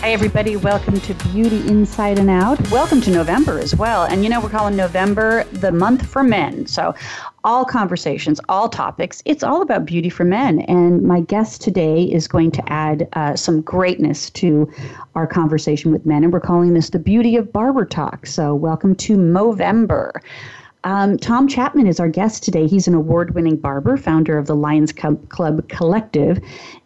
Hi, everybody. Welcome to Beauty Inside and Out. Welcome to November as well. And you know, we're calling November the month for men. So, all conversations, all topics, it's all about beauty for men. And my guest today is going to add uh, some greatness to our conversation with men. And we're calling this the beauty of barber talk. So, welcome to Movember. Um, Tom Chapman is our guest today. He's an award winning barber, founder of the Lions Club Collective,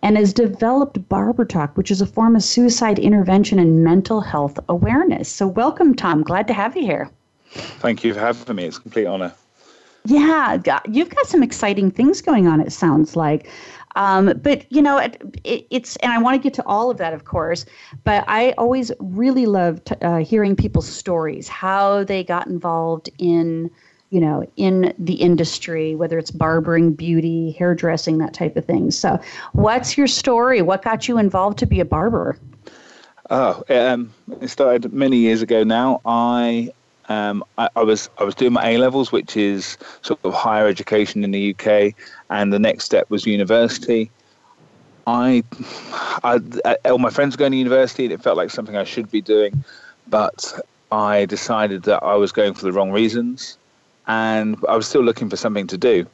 and has developed Barber Talk, which is a form of suicide intervention and mental health awareness. So, welcome, Tom. Glad to have you here. Thank you for having me. It's a complete honor. Yeah, you've got some exciting things going on, it sounds like. Um, but you know, it, it, it's and I want to get to all of that, of course. But I always really love uh, hearing people's stories, how they got involved in you know, in the industry, whether it's barbering, beauty, hairdressing, that type of thing. So, what's your story? What got you involved to be a barber? Oh, um, it started many years ago now. I, um, I, I was I was doing my A levels, which is sort of higher education in the UK, and the next step was university. I, I, all my friends were going to university, and it felt like something I should be doing, but I decided that I was going for the wrong reasons and I was still looking for something to do.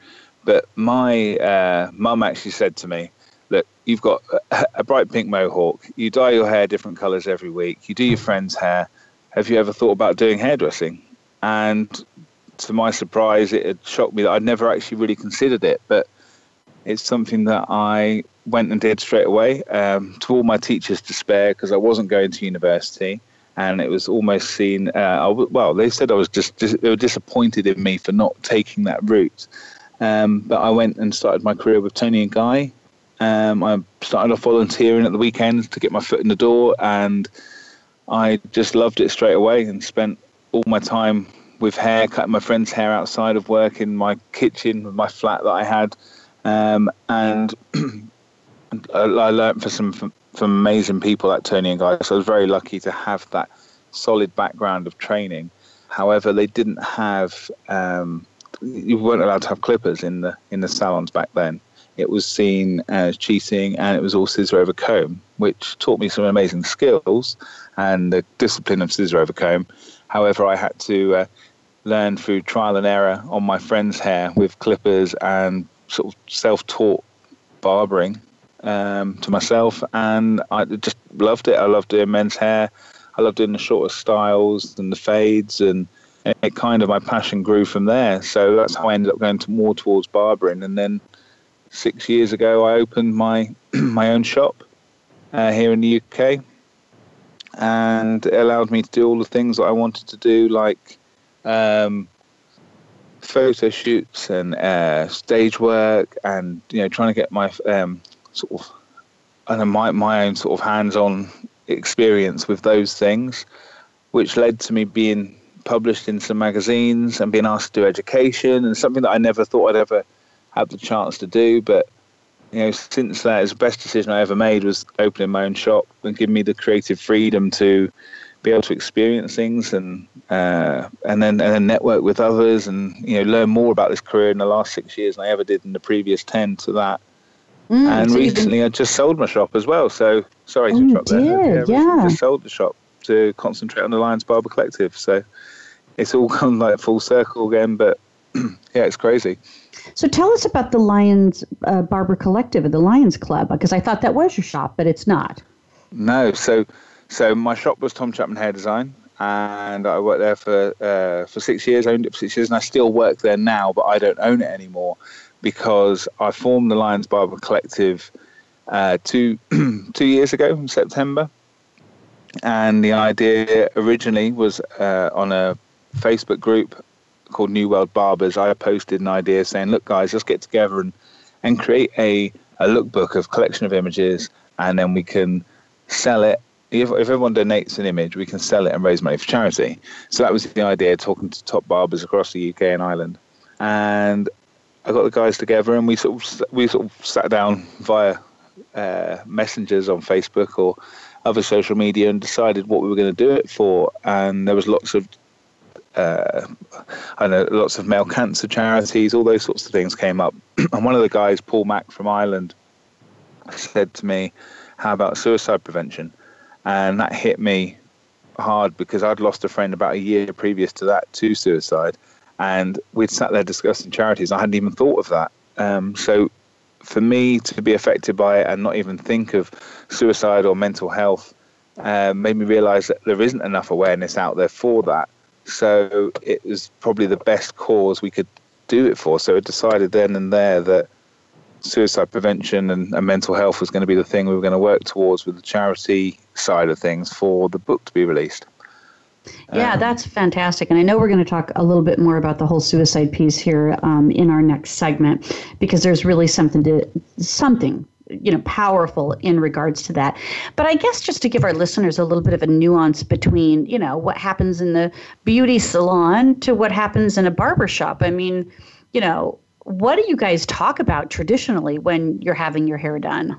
But my uh, mum actually said to me, "Look, you've got a, a bright pink mohawk. You dye your hair different colours every week. You do your friend's hair. Have you ever thought about doing hairdressing?" And to my surprise, it had shocked me that I'd never actually really considered it. But it's something that I went and did straight away. Um, to all my teachers' despair, because I wasn't going to university and it was almost seen. Uh, well, they said I was just, just, they were disappointed in me for not taking that route. Um, but I went and started my career with Toni and Guy. Um, I started off volunteering at the weekends to get my foot in the door, and I just loved it straight away and spent all my time with hair, cutting my friend's hair outside of work in my kitchen my flat that I had. Um, and I learned for some from amazing people at Toni and Guy. So I was very lucky to have that solid background of training. However, they didn't have um, you weren't allowed to have clippers in the in the salons back then. It was seen as cheating, and it was all scissor over comb, which taught me some amazing skills and the discipline of scissor over comb. However, I had to uh, learn through trial and error on my friend's hair with clippers and sort of self-taught barbering um, to myself, and I just loved it. I loved doing men's hair. I loved doing the shorter styles and the fades, and it kind of my passion grew from there. So that's how I ended up going to more towards barbering. And then six years ago, I opened my my own shop uh, here in the UK, and it allowed me to do all the things that I wanted to do, like um, photo shoots and uh, stage work, and you know, trying to get my um, sort of and my my own sort of hands-on experience with those things, which led to me being published in some magazines and being asked to do education and something that I never thought I'd ever have the chance to do. But you know, since that, it's the best decision I ever made was opening my own shop and giving me the creative freedom to be able to experience things and uh, and then and then network with others and you know learn more about this career in the last six years than I ever did in the previous ten to that. Mm, and so recently, been... I just sold my shop as well. So sorry to oh, interrupt there. Yeah, yeah. Just sold the shop to concentrate on the Lions Barber Collective. So it's all gone like full circle again. But yeah, it's crazy. So tell us about the Lions uh, Barber Collective or the Lions Club, because I thought that was your shop, but it's not. No. So so my shop was Tom Chapman Hair Design. And I worked there for uh, for six years. Owned it for six years, and I still work there now, but I don't own it anymore because I formed the Lions Barber Collective uh, two two years ago in September, and the idea originally was uh, on a Facebook group called New World Barbers. I posted an idea saying, "Look, guys, let's get together and and create a a lookbook of collection of images, and then we can sell it." If, if everyone donates an image, we can sell it and raise money for charity. So that was the idea, talking to top barbers across the UK and Ireland and I got the guys together, and we sort of we sort of sat down via uh, messengers on Facebook or other social media and decided what we were going to do it for. And there was lots of uh, I know lots of male cancer charities, all those sorts of things came up. and one of the guys, Paul Mack from Ireland, said to me, "How about suicide prevention?" And that hit me hard because I'd lost a friend about a year previous to that to suicide, and we'd sat there discussing charities. I hadn't even thought of that. Um, so for me to be affected by it and not even think of suicide or mental health uh, made me realize that there isn't enough awareness out there for that. So it was probably the best cause we could do it for. So I decided then and there that suicide prevention and, and mental health was going to be the thing we were going to work towards with the charity side of things for the book to be released. Yeah, um, that's fantastic. And I know we're going to talk a little bit more about the whole suicide piece here um, in our next segment because there's really something to something you know powerful in regards to that. But i guess just to give our listeners a little bit of a nuance between you know what happens in the beauty salon to what happens in a barber shop. I mean you know what do you guys talk about traditionally when you're having your hair done?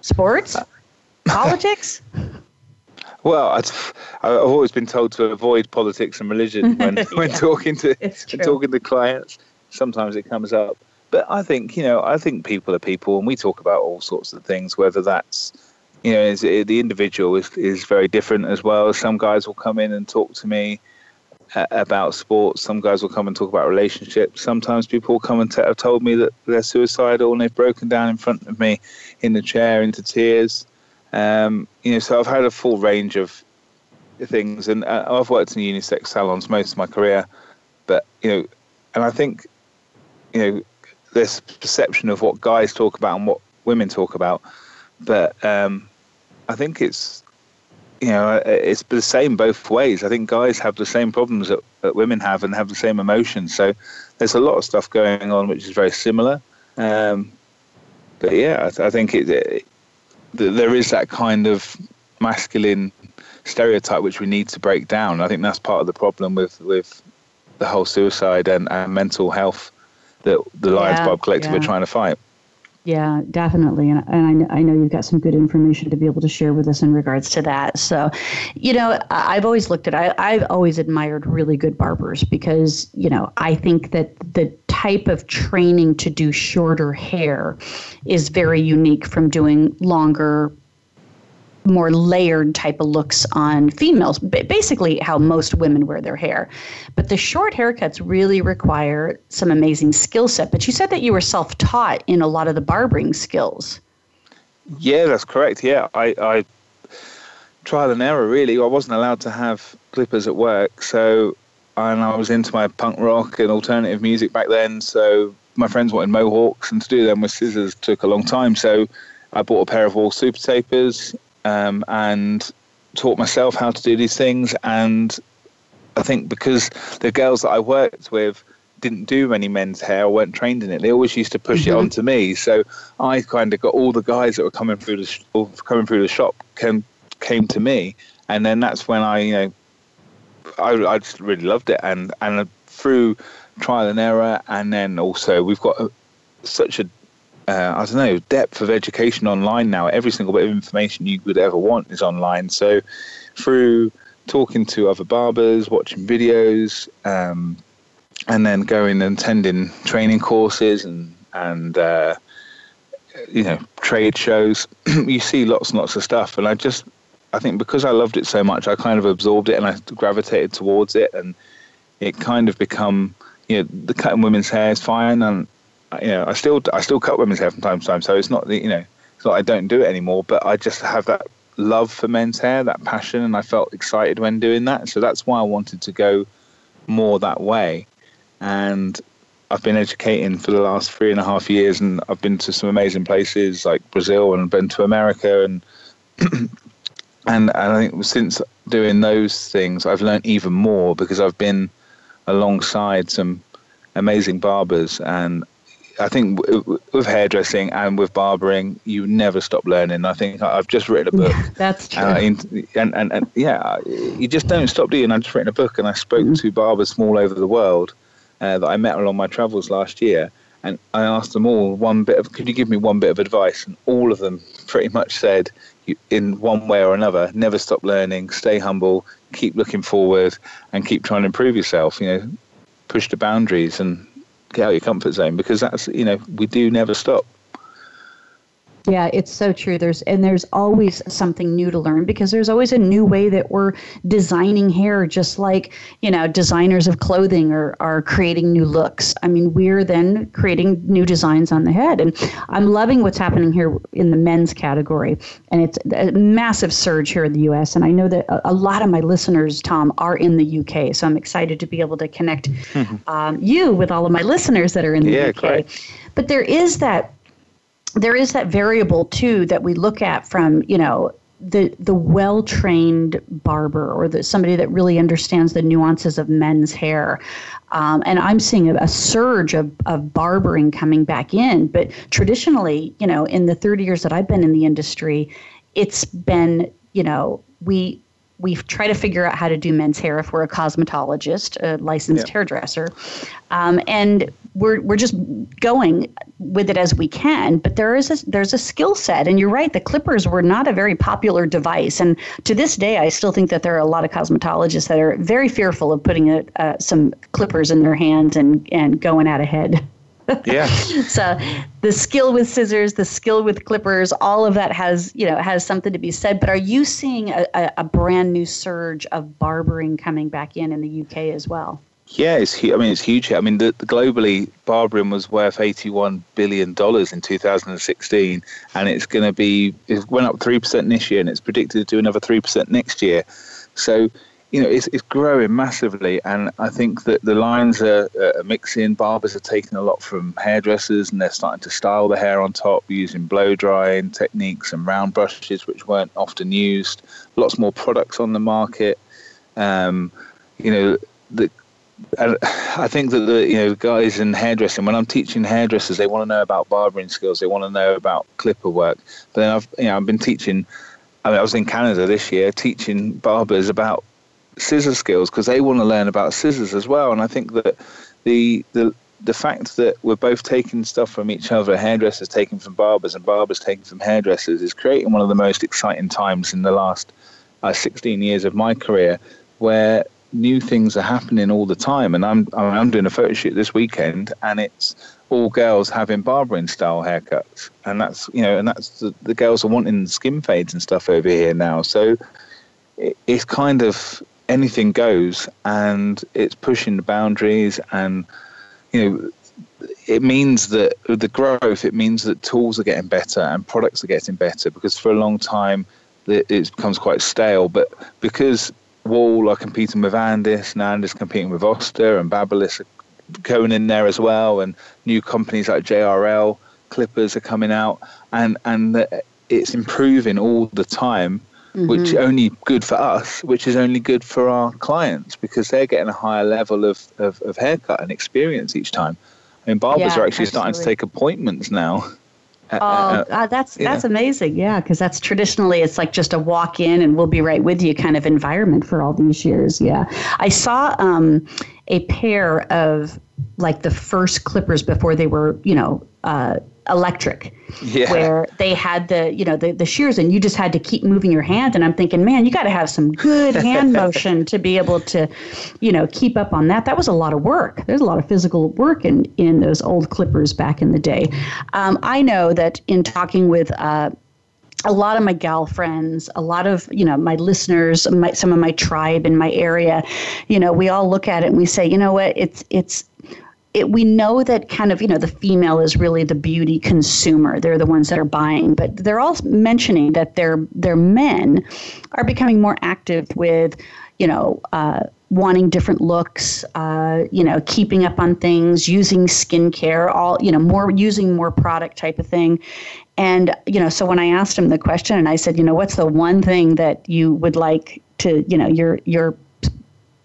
Sports? Politics? Well, I've, I've always been told to avoid politics and religion when, yeah, when talking to talking to clients. Sometimes it comes up, but I think you know I think people are people, and we talk about all sorts of things. Whether that's you know is, the individual is is very different as well. Some guys will come in and talk to me uh, about sports. Some guys will come and talk about relationships. Sometimes people come and t- have told me that they're suicidal and they've broken down in front of me in the chair into tears. Um, you know, so I've had a full range of things, and uh, I've worked in unisex salons most of my career. But you know, and I think you know, this perception of what guys talk about and what women talk about. But um, I think it's you know it's the same both ways. I think guys have the same problems that, that women have and have the same emotions. So there's a lot of stuff going on which is very similar. Um, but yeah, I, I think it, it, there is that kind of masculine stereotype which we need to break down. I think that's part of the problem with with the whole suicide and, and mental health that the Lions yeah, Barb Collective yeah. are trying to fight. Yeah, definitely. And, and I, I know you've got some good information to be able to share with us in regards to that. So, you know, I've always looked at, I, I've always admired really good barbers because, you know, I think that the type of training to do shorter hair is very unique from doing longer more layered type of looks on females, basically how most women wear their hair. But the short haircuts really require some amazing skill set. But you said that you were self taught in a lot of the barbering skills. Yeah, that's correct. Yeah, I, I trial and error really. I wasn't allowed to have clippers at work, so and I was into my punk rock and alternative music back then. So my friends wanted mohawks, and to do them with scissors took a long time. So I bought a pair of Wahl Super Tapers um, and taught myself how to do these things. And I think because the girls that I worked with didn't do any men's hair or weren't trained in it, they always used to push mm-hmm. it onto me. So I kind of got all the guys that were coming through the sh- coming through the shop came came to me, and then that's when I you know I, I just really loved it, and and through trial and error, and then also we've got a, such a uh, I don't know, depth of education online now. Every single bit of information you would ever want is online. So, through talking to other barbers, watching videos, um, and then going and attending training courses and and uh, you know trade shows, you see lots and lots of stuff. And I just, I think because I loved it so much, I kind of absorbed it and I gravitated towards it, and it kind of become you know the cutting women's hair is fine and you know, I still I still cut women's hair from time to time, so it's not the you know, it's not I don't do it anymore, but I just have that love for men's hair, that passion, and I felt excited when doing that. So that's why I wanted to go more that way. And I've been educating for the last three and a half years, and I've been to some amazing places like Brazil and been to America, and and, and I think since doing those things, I've learned even more because I've been alongside some amazing barbers, and I think with hairdressing and with barbering, you never stop learning. I think I've just written a book. Yeah, that's true. And, and, and, and, yeah, you just don't stop doing. I've just written a book and I spoke mm-hmm. to barbers from all over the world. uh, that I met along my travels last year, and I asked them all one bit of, could you give me one bit of advice? And all of them pretty much said, in one way or another, never stop learning, stay humble, keep looking forward, and keep trying to improve yourself. You know, push the boundaries and get out of your comfort zone because that's you know we do never stop. Yeah, it's so true. There's and there's always something new to learn because there's always a new way that we're designing hair, just like you know designers of clothing are are creating new looks. I mean, we're then creating new designs on the head, and I'm loving what's happening here in the men's category, and it's a massive surge here in the U.S. And I know that a, a lot of my listeners, Tom, are in the U.K., so I'm excited to be able to connect um, you with all of my listeners that are in the yeah, UK. Great. But there is that there is that variable too that we look at from you know the the well trained barber or the somebody that really understands the nuances of men's hair. Um, and I'm seeing a, a, surge of, of barbering coming back in. But traditionally, you know, in the 30 years that I've been in the industry, it's been, you know, we we try to figure out how to do men's hair if we're a cosmetologist, a licensed yeah. hairdresser, um, and we're we're just going with it as we can. But there is a, there's a skill set, and you're right. The clippers were not a very popular device, and to this day, I still think that there are a lot of cosmetologists that are very fearful of putting a, uh, some clippers in their hands and and going out ahead. yeah. so the skill with scissors, the skill with clippers, all of that has you know has something to be said. But are you seeing a, a, a brand new surge of barbering coming back in in the UK as well? Yeah, it's. I mean, it's huge. I mean, the, the globally, barbering was worth eighty-one billion dollars in 2016, and it's going to be. It went up three percent this year, and it's predicted to do another three percent next year. So you know, it's, it's growing massively, and I think that the lines are, are mixing. Barbers are taking a lot from hairdressers, and they're starting to style the hair on top using blow drying techniques and round brushes, which weren't often used. Lots more products on the market. Um, you know, the and I think that the you know guys in hairdressing, when I'm teaching hairdressers, they want to know about barbering skills. They want to know about clipper work. But then I've you know I've been teaching. I mean, I was in Canada this year teaching barbers about scissor skills because they want to learn about scissors as well. And I think that the the the fact that we're both taking stuff from each other, hairdressers taking from barbers and barbers taking from hairdressers, is creating one of the most exciting times in the last uh, 16 years of my career, where new things are happening all the time. And I'm I'm doing a photo shoot this weekend, and it's all girls having barbering style haircuts, and that's you know, and that's the, the girls are wanting skin fades and stuff over here now. So it, it's kind of anything goes, and it's pushing the boundaries, and you know, it means that the growth. It means that tools are getting better and products are getting better because for a long time it becomes quite stale. But because Wahl are competing with Andis, and Andis competing with Oster, and Babyliss are going in there as well, and new companies like JRL, Clippers are coming out, and and it's improving all the time mm-hmm. which is only good for us, which is only good for our clients because they're getting a higher level of, of, of haircut and experience each time. I mean, barbers yeah, are actually absolutely. starting to take appointments now. Uh, oh, uh, uh, that's that's amazing. Yeah, because that's traditionally it's like just a walk in and we'll be right with you kind of environment for all these years. Yeah, I saw um, a pair of like the first clippers before they were you know uh, electric yeah. where they had the you know the, the shears and you just had to keep moving your hand. And i'm thinking man you got to have some good hand motion to be able to you know keep up on that. That was a lot of work. There's a lot of physical work in in those old clippers back in the day. Um, i know that in talking with uh, a lot of my gal friends, a lot of you know my listeners, my, some of my tribe in my area, you know, we all look at it and we say, you know what, it's it's it, we know that kind of you know the female is really the beauty consumer. They're the ones that are buying but they're all mentioning that their their men are becoming more active with you know uh, wanting different looks uh, you know keeping up on things using skincare all you know more using more product type of thing. And you know so when i asked him the question and i said you know what's the one thing that you would like to you know your your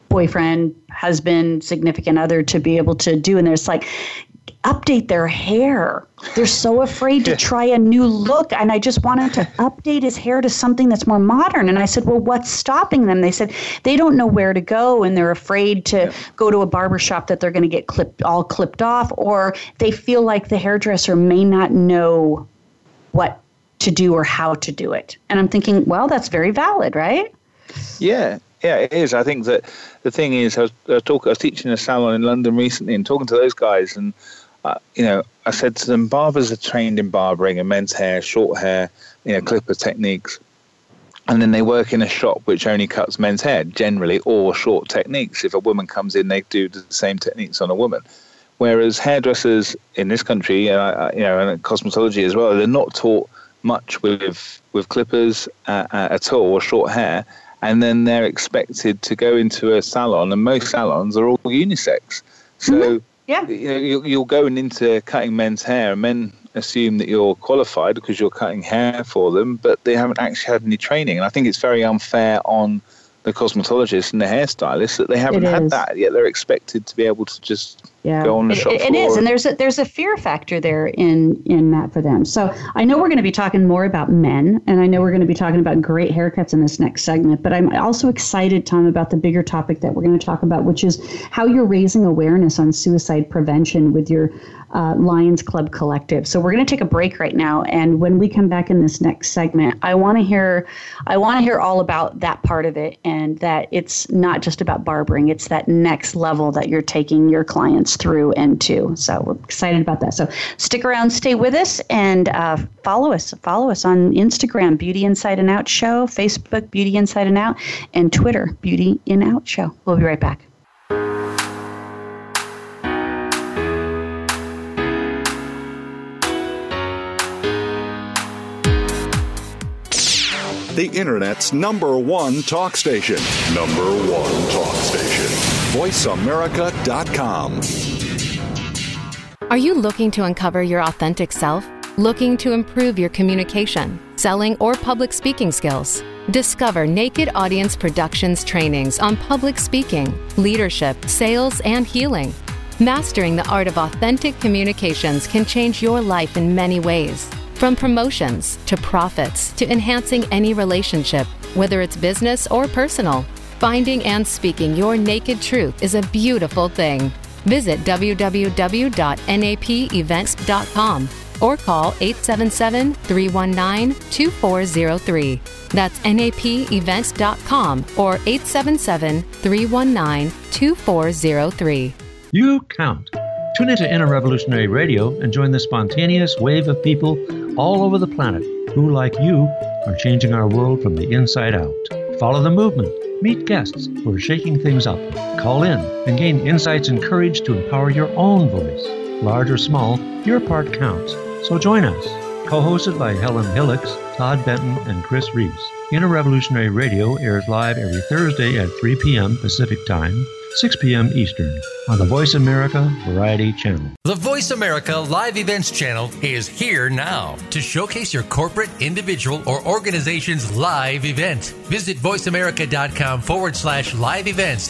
boyfriend, husband, significant other to be able to do. And there's like, update their hair. They're so afraid to try a new look. And I just wanted to update his hair to something that's more modern. And I said, Well, what's stopping them? They said they don't know where to go and they're afraid to yeah. go to a barber shop that they're going to get clipped all clipped off, or they feel like the hairdresser may not know what to do or how to do it. And I'm thinking, well, that's very valid, right? Yeah, yeah, it is. I think that the thing is, I was, I talk, I was teaching a salon in London recently and talking to those guys, and uh, you know, I said to them, barbers are trained in barbering and men's hair, short hair, you know, clipper techniques, and then they work in a shop which only cuts men's hair generally, or short techniques. If a woman comes in, they do the same techniques on a woman. Whereas hairdressers in this country, uh, you know, and cosmetology as well, they're not taught much with with clippers uh, uh, at all or short hair and then they're expected to go into a salon, and most salons are all unisex. So mm-hmm. yeah. you know, you'll, you'll go into cutting men's hair, and men assume that you're qualified because you're cutting hair for them, but they haven't actually had any training. And I think it's very unfair on the cosmetologists and the hairstylists that they haven't had that yet. They're expected to be able to just yeah. go on the it, shop it, floor. It is, and there's a, there's a fear factor there in in that for them. So I know we're going to be talking more about men, and I know we're going to be talking about great haircuts in this next segment. But I'm also excited, Tom, about the bigger topic that we're going to talk about, which is how you're raising awareness on suicide prevention with your uh, Lions Club Collective. So we're going to take a break right now, and when we come back in this next segment, I want to hear, I want to hear all about that part of it, and that it's not just about barbering; it's that next level that you're taking your clients through and to. So we're excited about that. So stick around, stay with us, and uh, follow us. Follow us on Instagram, Beauty Inside and Out Show, Facebook, Beauty Inside and Out, and Twitter, Beauty In Out Show. We'll be right back. the Internet's number one talk station. Number one talk station. VoiceAmerica.com. Are you looking to uncover your authentic self? Looking to improve your communication, selling, or public speaking skills? Discover Naked Audience Productions trainings on public speaking, leadership, sales, and healing. Mastering the art of authentic communications can change your life in many ways. From promotions to profits to enhancing any relationship, whether it's business or personal, finding and speaking your naked truth is a beautiful thing. Visit www.napevents.com or call 877 319 2403. That's napevents.com or 877 319 2403. You count. Tune into Inner Revolutionary Radio and join the spontaneous wave of people all over the planet who, like you, are changing our world from the inside out. Follow the movement. Meet guests who are shaking things up. Call in and gain insights and courage to empower your own voice. Large or small, your part counts. So join us. Co hosted by Helen Hillocks, Todd Benton, and Chris Reeves. Inner Revolutionary Radio airs live every Thursday at 3 p.m. Pacific Time 6 p.m. Eastern on the Voice America Variety Channel. The Voice America Live Events channel is here now to showcase your corporate, individual, or organization's live event. Visit voiceamerica.com forward slash live events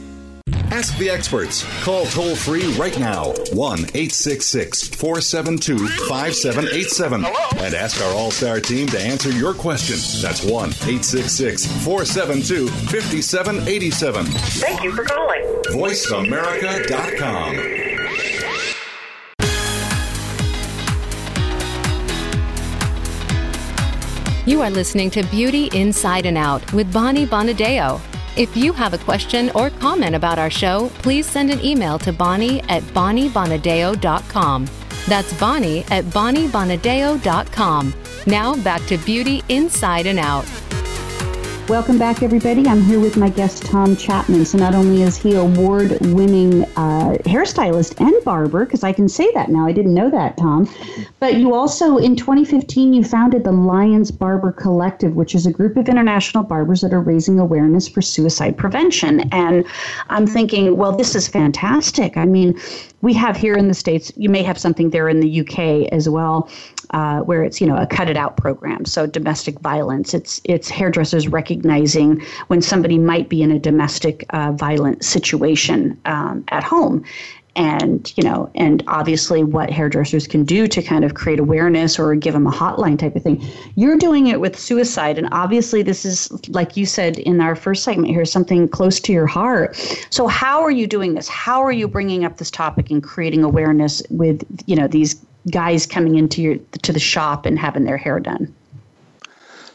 Ask the experts. Call toll free right now 1 866 472 5787 and ask our All Star team to answer your question. That's 1 866 472 5787. Thank you for calling. VoiceAmerica.com. You are listening to Beauty Inside and Out with Bonnie Bonadeo. If you have a question or comment about our show, please send an email to Bonnie at BonnieBonadeo.com. That's Bonnie at BonnieBonadeo.com. Now back to Beauty Inside and Out. Welcome back, everybody. I'm here with my guest, Tom Chapman. So, not only is he award winning uh, hairstylist and barber, because I can say that now, I didn't know that, Tom, but you also, in 2015, you founded the Lions Barber Collective, which is a group of international barbers that are raising awareness for suicide prevention. And I'm thinking, well, this is fantastic. I mean, we have here in the States, you may have something there in the UK as well, uh, where it's, you know, a cut it out program. So domestic violence, it's, it's hairdressers recognizing when somebody might be in a domestic uh, violent situation um, at home and you know and obviously what hairdressers can do to kind of create awareness or give them a hotline type of thing. You're doing it with suicide and obviously this is like you said in our first segment here something close to your heart. So how are you doing this? How are you bringing up this topic and creating awareness with you know these guys coming into your to the shop and having their hair done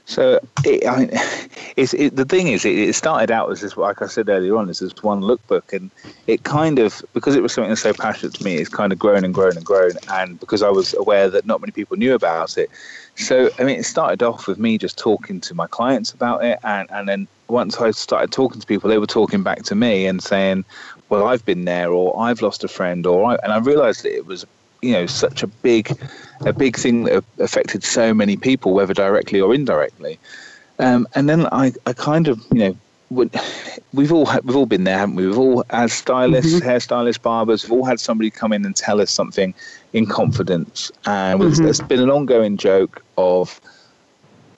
so it, I mean, it, the thing is, it, it, started out as this, like I said earlier on, as this one lookbook, and it kind of because it was something that's so passionate to me, it's kind of grown and grown and grown, and because I was aware that not many people knew about it, so I mean, it started off with me just talking to my clients about it, and and then once I started talking to people, they were talking back to me and saying, "Well, I've been there," or "I've lost a friend," or I, and I realised that it was you know such a big a big thing that affected so many people whether directly or indirectly um, and then I, I kind of you know we've all we've all been there haven't we we've all as stylists mm-hmm. hairstylists barbers we've all had somebody come in and tell us something in confidence and mm-hmm. it's been an ongoing joke of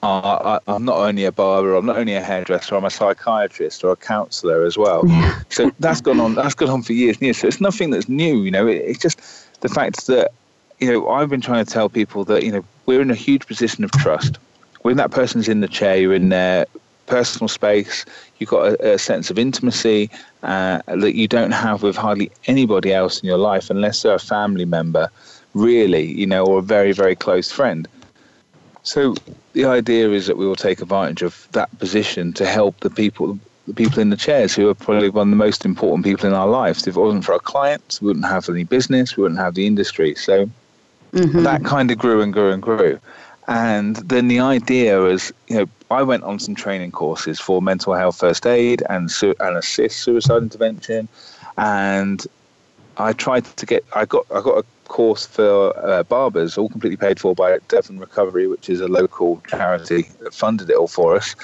uh, I, am not only a barber, I'm not only a hairdresser, I'm a psychiatrist or a counsellor as well. Yeah. So that's gone on. That's gone on for years and years. So it's nothing that's new. You know, it, it's just the fact that you know I've been trying to tell people that you know we're in a huge position of trust. When that person's in the chair, you're in their personal space. You've got a, a sense of intimacy uh, that you don't have with hardly anybody else in your life, unless they're a family member, really, you know, or a very very close friend. So the idea is that we will take advantage of that position to help the people the people in the chairs who are probably one of the most important people in our lives. If it wasn't for our clients, we wouldn't have any business, we wouldn't have the industry. So mm-hmm. that kind of grew and grew and grew. And then the idea was, you know, I went on some training courses for mental health first aid and, su- and ASIST suicide intervention. And I tried to get, I got, I got a course for uh, barbers, all completely paid for by Devon Recovery, which is a local charity that funded it all for us.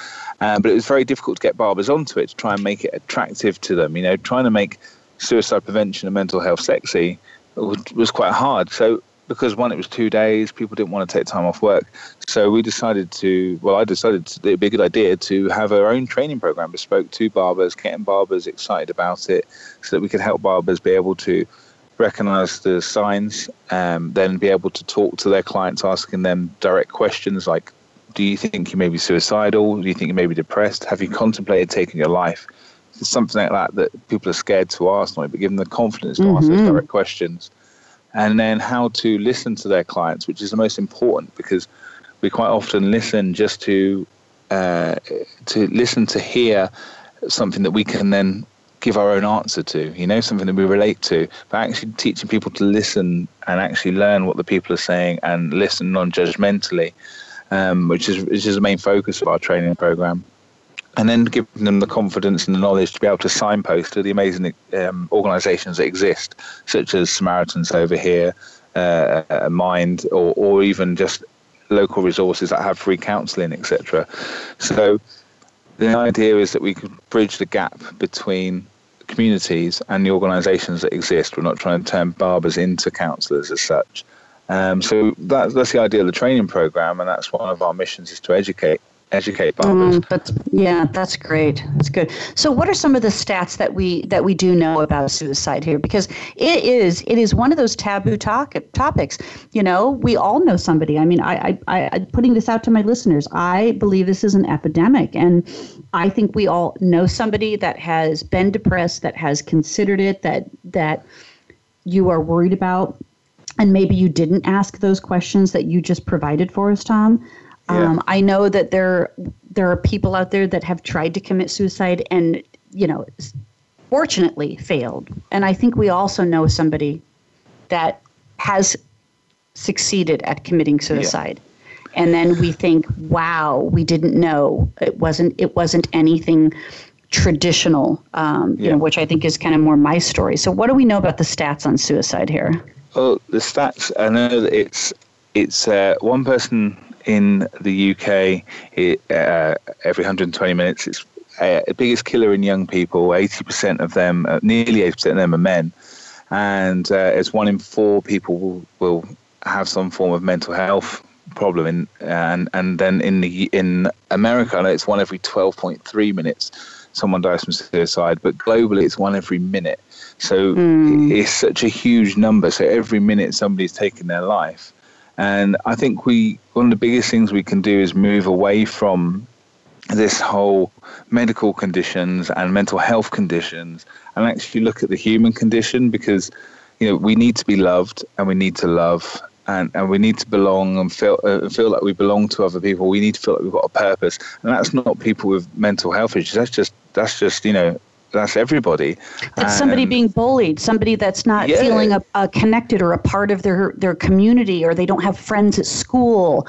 Um, but it was very difficult to get barbers onto it to try and make it attractive to them. You know, trying to make suicide prevention and mental health sexy was, quite hard. So because one, it was two days, people didn't want to take time off work. So we decided to, well, I decided it'd be a good idea to have our own training program bespoke to barbers, getting barbers excited about it so that we could help barbers be able to recognize the signs, um, then be able to talk to their clients, asking them direct questions like, do you think you may be suicidal? Do you think you may be depressed? Have you contemplated taking your life? It's something like that that people are scared to ask, but give them the confidence to mm-hmm. ask those mm-hmm. direct questions. And then how to listen to their clients, which is the most important because we quite often listen just to uh, to listen to hear something that we can then give our own answer to, you know, something that we relate to, but actually teaching people to listen and actually learn what the people are saying and listen non judgmentally, um, which is which is the main focus of our training program. And then giving them the confidence and the knowledge to be able to signpost to the amazing um, organisations that exist, such as Samaritans over here, uh, Mind, or, or even just local resources that have free counselling, etc. So the idea is that we could bridge the gap between communities and the organisations that exist. We're not trying to turn barbers into counsellors as such. Um, so that's that's the idea of the training program, and that's one of our missions is to educate educate barbers. Mm, that's, yeah, that's great. That's good. So, what are some of the stats that we that we do know about suicide here? Because it is it is one of those taboo talk, topics. You know, we all know somebody. I mean, I, I, I putting this out to my listeners. I believe this is an epidemic, and I think we all know somebody that has been depressed, that has considered it, that that you are worried about, and maybe you didn't ask those questions that you just provided for us, Tom. Yeah. Um, I know that there there are people out there that have tried to commit suicide and, you know, fortunately failed. And I think we also know somebody that has succeeded at committing suicide. Yeah. And then we think, wow, we didn't know. It wasn't it wasn't anything traditional, um, yeah. you know, which I think is kind of more my story. So what do we know about the stats on suicide here? Well, the stats, I know that it's it's uh, one person in the UK it, uh, every 120 minutes. It's uh, the biggest killer in young people. 80% of them, uh, nearly 80% of them, are men, and uh, it's one in four people will, will have some form of mental health problem. In, and and then in the in America, it's one every 12.3 minutes someone dies from suicide, but globally it's one every minute. So mm. it's such a huge number. So every minute somebody's taking their life. And I think we one of the biggest things we can do is move away from this whole medical conditions and mental health conditions and actually look at the human condition because you know we need to be loved and we need to love and, and we need to belong and feel uh, feel like we belong to other people. We need to feel like we've got a purpose, and that's not people with mental health issues. That's just that's just you know that's everybody. That's um, somebody being bullied, somebody that's not yeah. feeling a, a, connected or a part of their their community, or they don't have friends at school,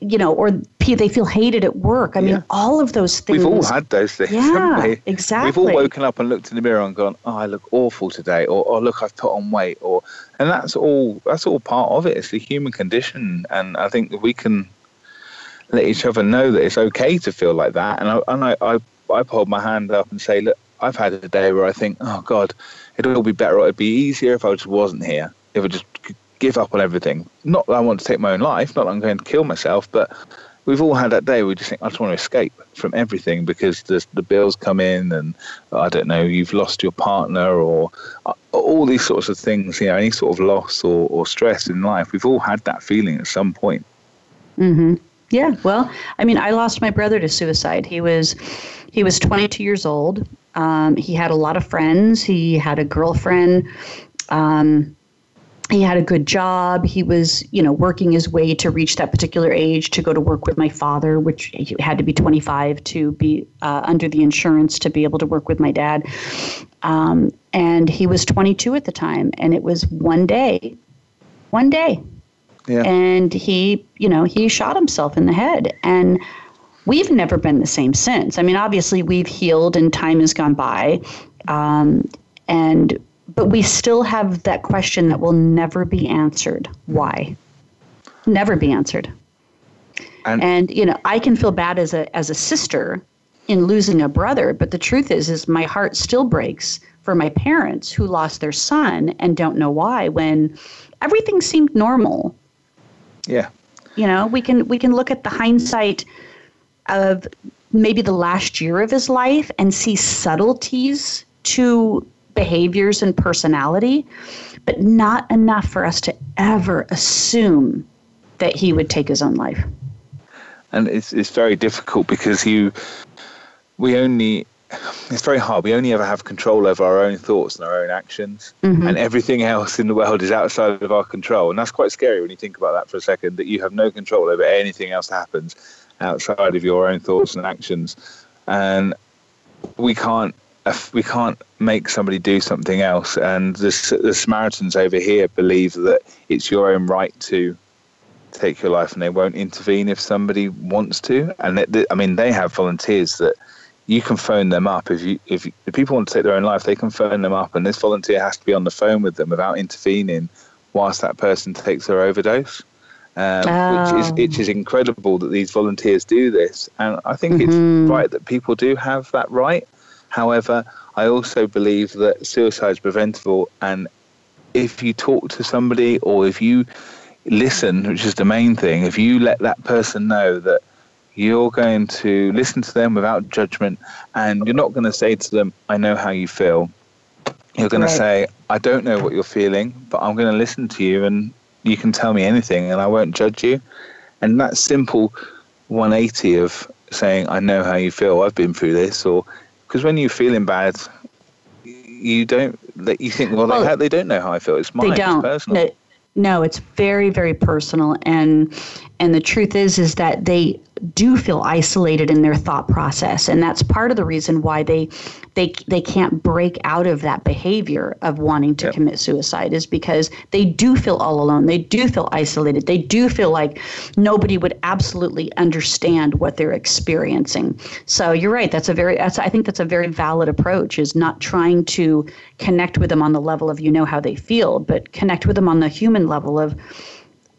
you know, or they feel hated at work. I mean, all of those things. We've all had those things. Yeah, exactly. We've all woken up and looked in the mirror and gone, "Oh, I look awful today," or "Oh, look, I've put on weight," or and that's all. That's all part of it. It's the human condition, and I think that we can let each other know that it's okay to feel like that. And I and I, I I hold my hand up and say, look, I've had a day where I think, oh God, it'd all be better. It'd be easier if I just wasn't here. If I just give up on everything. Not that I want to take my own life. Not that I'm going to kill myself. But we've all had that day. where We just think, I just want to escape from everything because the the bills come in, and I don't know, you've lost your partner or uh, all these sorts of things. You know, any sort of loss or, or stress in life. We've all had that feeling at some point. Mm-hmm. Yeah. Well, I mean, I lost my brother to suicide. He was he was 22 years old. Um, he had a lot of friends. He had a girlfriend. Um, he had a good job. He was, you know, working his way to reach that particular age to go to work with my father, which he had to be 25 to be uh, under the insurance to be able to work with my dad. Um, and he was 22 at the time, and it was one day, one day, yeah. and he, you know, he shot himself in the head, and we've never been the same since. I mean, obviously we've healed and time has gone by, um, and but we still have that question that will never be answered. Why? Never be answered. And, and you know, I can feel bad as a as a sister in losing a brother, but the truth is, is my heart still breaks for my parents who lost their son and don't know why when everything seemed normal. Yeah. You know, we can we can look at the hindsight of maybe the last year of his life and see subtleties to behaviors and personality, but not enough for us to ever assume that he would take his own life. And it's it's very difficult because you we only it's very hard. We only ever have control over our own thoughts and our own actions, mm-hmm. and everything else in the world is outside of our control. And that's quite scary when you think about that for a second. That you have no control over anything else that happens, outside of your own thoughts and actions, and we can't we can't make somebody do something else. And the, the Samaritans over here believe that it's your own right to take your life, and they won't intervene if somebody wants to. And they, I mean, they have volunteers that you can phone them up if you if, if people want to take their own life, they can phone them up, and this volunteer has to be on the phone with them without intervening whilst that person takes their overdose um, oh. which is which is incredible that these volunteers do this. And I think mm-hmm. it's right that people do have that right. However, I also believe that suicide is preventable, and if you talk to somebody or if you listen, which is the main thing, if you let that person know that you're going to listen to them without judgment and you're not going to say to them, I know how you feel. You're going right. to say, I don't know what you're feeling, but I'm going to listen to you and you can tell me anything and I won't judge you. And that simple 180 of saying, I know how you feel, I've been through this, or because when you're feeling bad, you don't, you think, well, well they, they don't know how I feel. It's mine, they don't. it's personal. No, no, it's very, very personal. And, and the truth is, is that they, do feel isolated in their thought process. And that's part of the reason why they they they can't break out of that behavior of wanting to yep. commit suicide is because they do feel all alone. They do feel isolated. They do feel like nobody would absolutely understand what they're experiencing. So you're right. That's a very that's i think that's a very valid approach is not trying to connect with them on the level of you know how they feel but connect with them on the human level of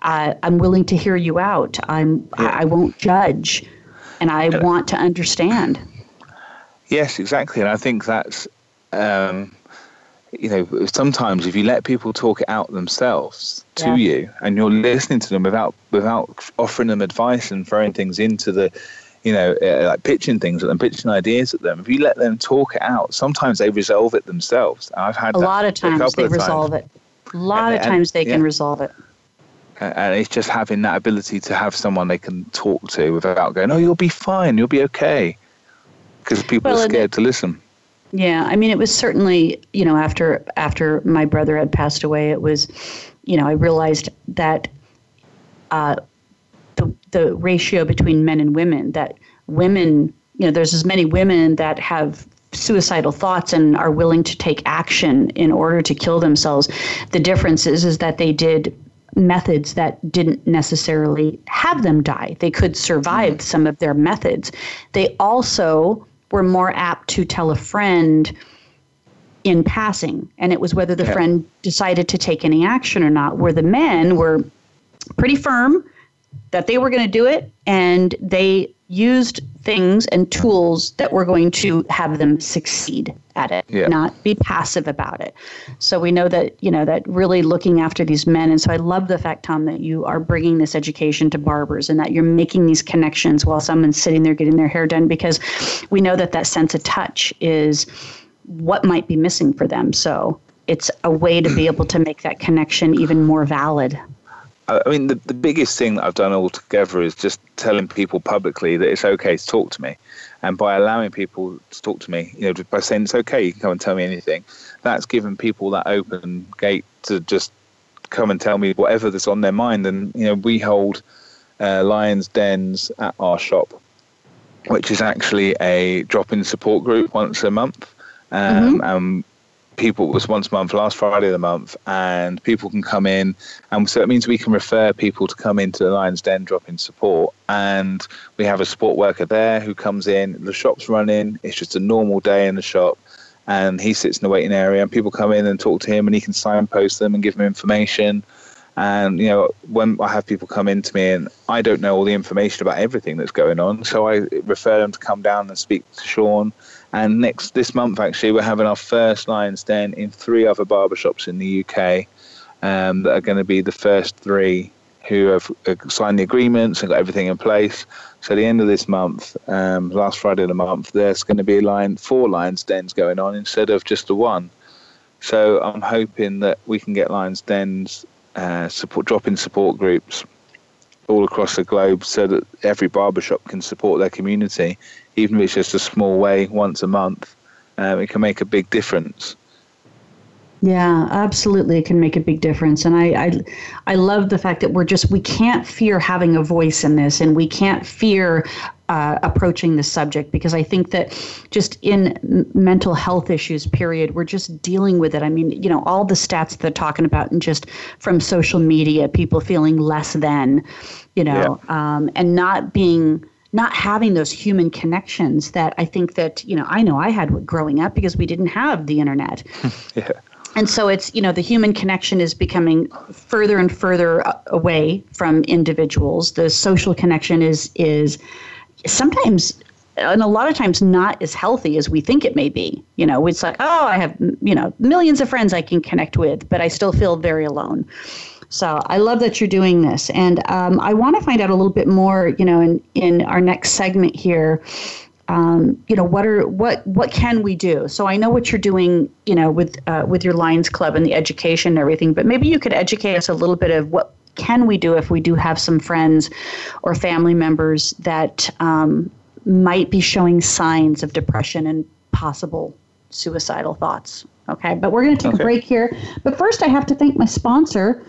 I, am willing to hear you out. I'm yeah. I, I, won't judge, and I want to understand. Yes, exactly, and I think that's um, you know sometimes if you let people talk it out themselves to yeah. you, and you're listening to them without without offering them advice and throwing things into the you know, uh, like pitching things at them, pitching ideas at them. If you let them talk it out, sometimes they resolve it themselves. I've had a lot of times they resolve times. it. A lot and, of times they can resolve it and it's just having that ability to have someone they can talk to without going, "Oh, you'll be fine, you'll be okay," because people well, are scared to listen. Yeah, I mean, it was certainly you know after after my brother had passed away, it was you know I realized that uh, the the ratio between men and women that women you know there's as many women that have suicidal thoughts and are willing to take action in order to kill themselves the difference is is that they did methods that didn't necessarily have them die. They could survive mm-hmm. some of their methods. They also were more apt to tell a friend in passing, and it was whether the friend decided to take any action or not. Where the men were pretty firm that they were going to do it, and they used things and tools that were going to have them succeed at it, yeah. not be passive about it. So we know that, you know, that really looking after these men. And so I love the fact, Tom, that you are bringing this education to barbers and that you're making these connections while someone's sitting there getting their hair done because we know that that sense of touch is what might be missing for them. So it's a way to be able to make that connection even more valid. I mean, the, the biggest thing that I've done altogether is just telling people publicly that it's okay to talk to me. And by allowing people to talk to me, you know, by saying it's okay, you can come and tell me anything, that's given people that open gate to just come and tell me whatever that's on their mind. And, you know, we hold uh, Lions Dens at our shop, which is actually a drop in support group once a month. Um, mm-hmm. and people it was once a month, last Friday of the month, and people can come in, and so it means we can refer people to come into the Lions Den drop in support, and we have a support worker there who comes in. The shop's running; it's just a normal day in the shop, and he sits in the waiting area, and people come in and talk to him, and he can signpost them and give them information. And you know, when I have people come in to me, and I don't know all the information about everything that's going on, so I refer them to come down and speak to Sean and next this month, actually, we're having our first Lions Den in three other barbershops in the UK um, that are going to be the first three who have signed the agreements and got everything in place. So at the end of this month, um, last Friday of the month, there's going to be a line four Lions Dens going on instead of just the one. So I'm hoping that we can get Lions Dens uh, support drop-in support groups all across the globe so that every barbershop can support their community even if it's just a small way once a month, um, it can make a big difference. Yeah, absolutely, it can make a big difference, and I, I, I love the fact that we're just we can't fear having a voice in this, and we can't fear uh, approaching the subject because I think that just in mental health issues, period, we're just dealing with it. I mean, you know, all the stats they're talking about, and just from social media, people feeling less than, you know, yeah. um, and not being not having those human connections that I think that, you know, I know I had growing up because we didn't have the internet. yeah. And so it's, you know, the human connection is becoming further and further away from individuals. The social connection is is sometimes and a lot of times not as healthy as we think it may be. You know, it's like, oh, I have, you know, millions of friends I can connect with, but I still feel very alone. So I love that you're doing this, and um, I want to find out a little bit more. You know, in in our next segment here. Um, you know what are what what can we do so i know what you're doing you know with uh, with your lions club and the education and everything but maybe you could educate us a little bit of what can we do if we do have some friends or family members that um, might be showing signs of depression and possible suicidal thoughts okay but we're going to take okay. a break here but first i have to thank my sponsor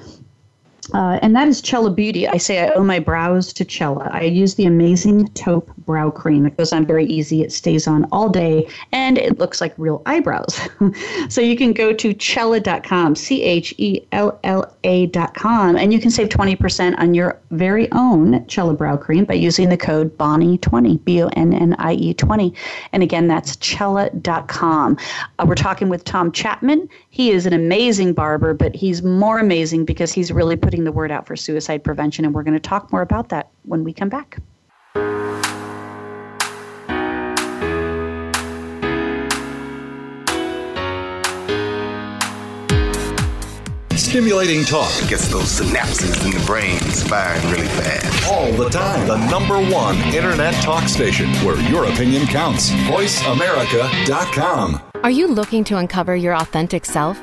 Uh, and that is Chella Beauty. I say I owe my brows to Chella. I use the amazing taupe brow cream. It goes on very easy. It stays on all day, and it looks like real eyebrows. so you can go to Chella.com, C H E L L A.com, and you can save 20% on your very own Chella brow cream by using the code Bonnie20, B O N N I E 20. And again, that's Chella.com. Uh, we're talking with Tom Chapman. He is an amazing barber, but he's more amazing because he's really putting the word out for suicide prevention. And we're going to talk more about that when we come back. Stimulating talk. Gets those synapses in the brain firing really fast. All the time. The number one internet talk station where your opinion counts. VoiceAmerica.com. Are you looking to uncover your authentic self?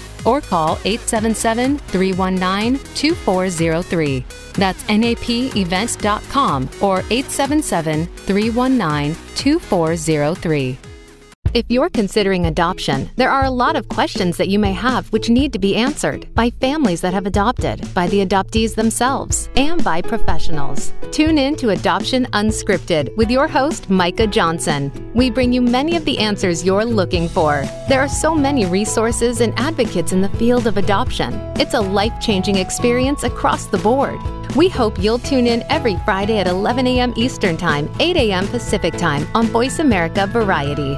or call 877 319 2403. That's napevents.com or 877 319 2403. If you're considering adoption, there are a lot of questions that you may have which need to be answered by families that have adopted, by the adoptees themselves, and by professionals. Tune in to Adoption Unscripted with your host, Micah Johnson. We bring you many of the answers you're looking for. There are so many resources and advocates in the field of adoption. It's a life changing experience across the board. We hope you'll tune in every Friday at 11 a.m. Eastern Time, 8 a.m. Pacific Time on Voice America Variety.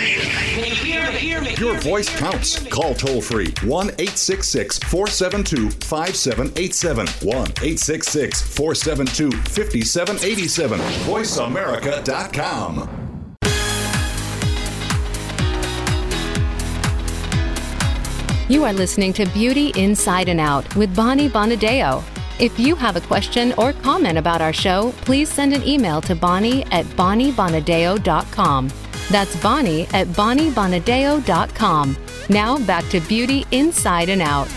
your voice counts. Call toll free 1 866 472 5787. 1 866 472 5787. VoiceAmerica.com. You are listening to Beauty Inside and Out with Bonnie Bonadeo. If you have a question or comment about our show, please send an email to Bonnie at BonnieBonadeo.com. That's Bonnie at BonnieBonadeo.com. Now back to Beauty Inside and Out.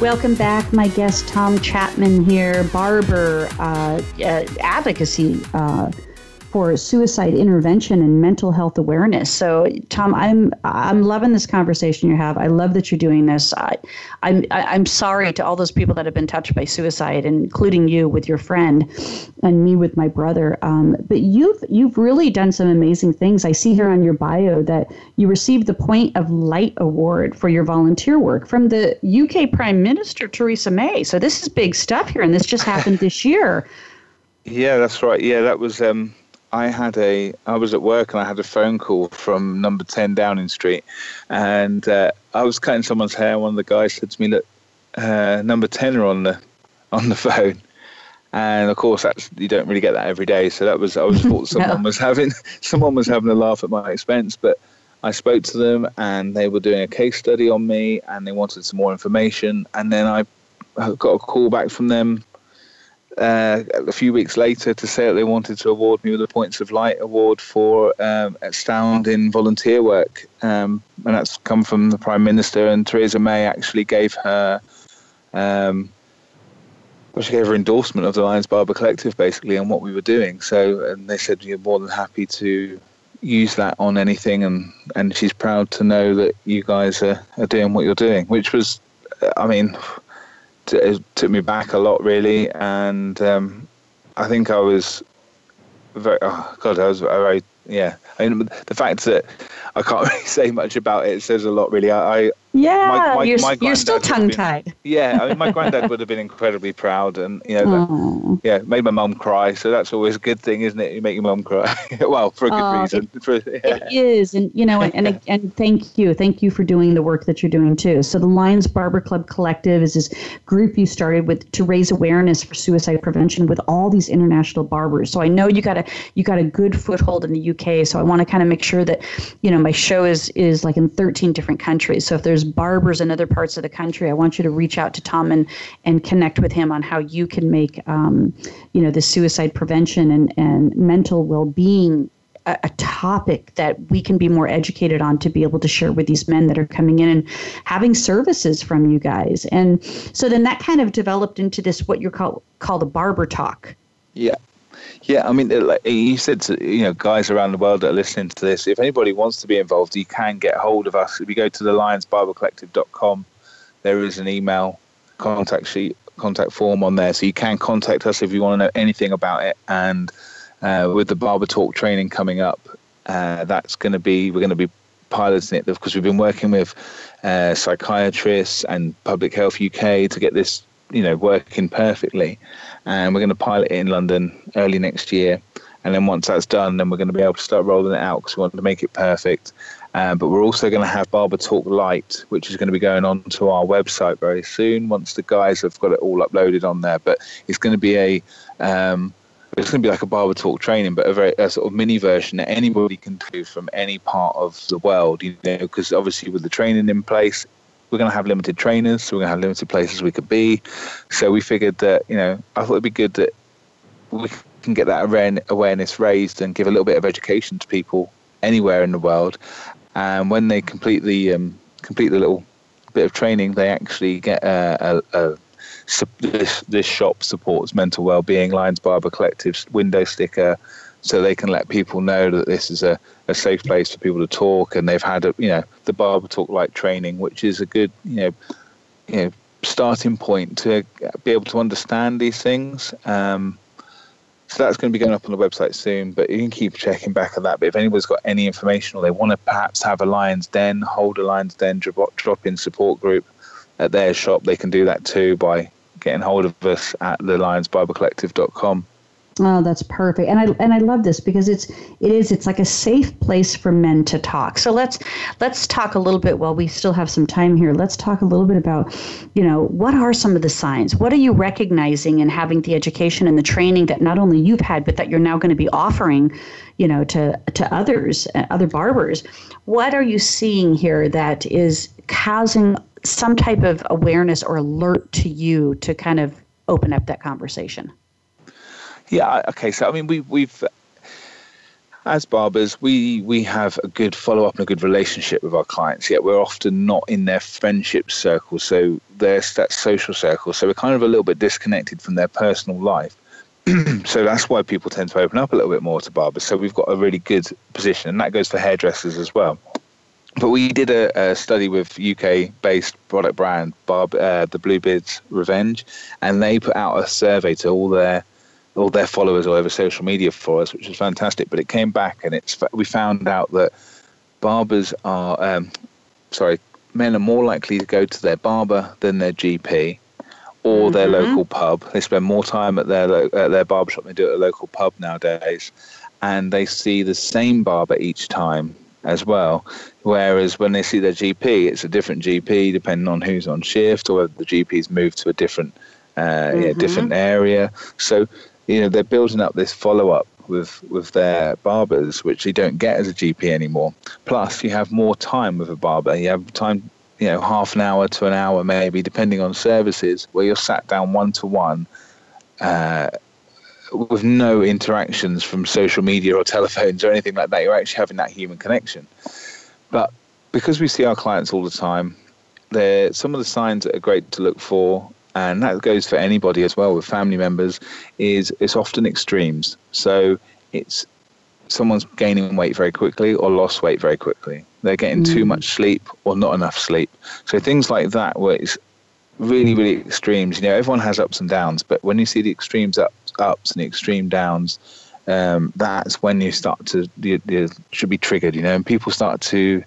Welcome back. My guest, Tom Chapman here, barber, uh, uh, advocacy uh, for suicide intervention and mental health awareness. So, Tom, I'm I'm loving this conversation you have. I love that you're doing this. I, I'm I'm sorry to all those people that have been touched by suicide, including you with your friend, and me with my brother. Um, but you've you've really done some amazing things. I see here on your bio that you received the Point of Light Award for your volunteer work from the UK Prime Minister Theresa May. So this is big stuff here, and this just happened this year. Yeah, that's right. Yeah, that was um, I had a I was at work and I had a phone call from number ten Downing Street, and uh, I was cutting someone's hair. One of the guys said to me, "Look, uh, number ten are on the on the phone." And of course, that's you don't really get that every day. So that was I was thought someone was having someone was having a laugh at my expense, but I spoke to them and they were doing a case study on me and they wanted some more information. And then I got a call back from them uh, a few weeks later to say that they wanted to award me with the Points of Light Award for um, astounding volunteer work. Um, and that's come from the Prime Minister. And Theresa May actually gave her. Um, well, she gave her endorsement of the Lions Barber Collective basically on what we were doing. So, and they said you're more than happy to use that on anything, and and she's proud to know that you guys are, are doing what you're doing, which was, I mean, it took me back a lot really, and um, I think I was very. Oh God, I was very yeah. I mean, the fact that I can't really say much about it says a lot. Really, I Yeah, my, my, you're, my you're still tongue tied. Yeah, I mean, my granddad would have been incredibly proud, and you know, that, yeah, made my mum cry. So that's always a good thing, isn't it? You make your mum cry. well, for a good reason. It, for, yeah. it is, and you know, and, and and thank you, thank you for doing the work that you're doing too. So the Lions Barber Club Collective is this group you started with to raise awareness for suicide prevention with all these international barbers. So I know you got a you got a good foothold in the UK. So I want to kind of make sure that you know my show is is like in 13 different countries. So if there's barbers in other parts of the country, I want you to reach out to Tom and and connect with him on how you can make um, you know the suicide prevention and and mental well being a, a, topic that we can be more educated on to be able to share with these men that are coming in and having services from you guys. And so then that kind of developed into this what you call, call the barber talk. Yeah. Yeah, I mean, like you said, to, you know, guys around the world that are listening to this, if anybody wants to be involved, you can get hold of us. If you go to the lionsbarbercollective.com, there is an email contact sheet, contact form on there, so you can contact us if you want to know anything about it. And uh, with the Barber Talk training coming up, uh, that's going to be we're going to be piloting it because we've been working with uh, psychiatrists and Public Health UK to get this you know working perfectly, and we're going to pilot it in London early next year. And then once that's done, then we're going to be able to start rolling it out because we want to make it perfect. Um, but we're also going to have Barber Talk Lite, which is going to be going on to our website very soon once the guys have got it all uploaded on there. But it's going to be a um, it's going to be like a barber talk training, but a very a sort of mini version that anybody can do from any part of the world. You know, because obviously with the training in place, we're going to have limited trainers, so we're going to have limited places we could be. So we figured that you know, I thought it'd be good that we can get that awareness raised and give a little bit of education to people anywhere in the world. And when they complete the um, complete the little bit of training, they actually get a, a, a this, this shop supports mental well-being. Lions Barber Collective's window sticker, so they can let people know that this is a, a safe place for people to talk, and they've had a, you know the Barber Talk Lite training, which is a good you know you know starting point to be able to understand these things. Um, so that's going to be going up on the website soon, but you can keep checking back on that. But if anybody's got any information or they want to perhaps have a Lions Den, hold a Lions Den drop, drop in support group at their shop, they can do that too by getting hold of us at the lionsbarbercollective.com. Oh, that's perfect. And I and I love this because it's it is it's like a safe place for men to talk. So let's let's talk a little bit while we still have some time here. Let's talk a little bit about, you know, what are some of the signs? What are you recognizing and having the education and the training that not only you've had but that you're now going to be offering, you know, to to others, uh, other barbers. What are you seeing here that is causing some type of awareness or alert to you to kind of open up that conversation? Yeah. Okay. So I mean, we we've as barbers, we we have a good follow up and a good relationship with our clients. Yet we're often not in their friendship circle, so there's that social circle. So we're kind of a little bit disconnected from their personal life. so that's why people tend to open up a little bit more to barbers. So we've got a really good position, and that goes for hairdressers as well but we did a, a, study with UK-based product brand Barb, uh, the Bluebeards Revenge, and they put out a survey to all their all their followers all over social media for us, which was fantastic. But it came back, and it's we found out that barbers are um, sorry, men are more likely to go to their barber than their GP or mm-hmm. their local pub. They spend more time at their at their barbershop than they do at a local pub nowadays, and they see the same barber each time as well. Whereas when they see their GP, it's a different GP depending on who's on shift or whether the GP's moved to a different uh, mm-hmm. yeah, different area. So you know they're building up this follow up with with their barbers, which you don't get as a GP anymore. Plus, you have more time with a barber. You have time, you know, half an hour to an hour maybe, depending on services, where you're sat down one to one with no interactions from social media or telephones or anything like that. You're actually having that human connection. But because we see our clients all the time, there some of the signs that are great to look for, and that goes for anybody as well with family members, is it's often extremes. So it's someone's gaining weight very quickly or lost weight very quickly. They're getting mm. too much sleep or not enough sleep. So things like that where it's really, really extremes. You know, everyone has ups and downs, but when you see the extremes up, ups and the extreme downs, um, that's when you start to you, you should be triggered. You know, and people start to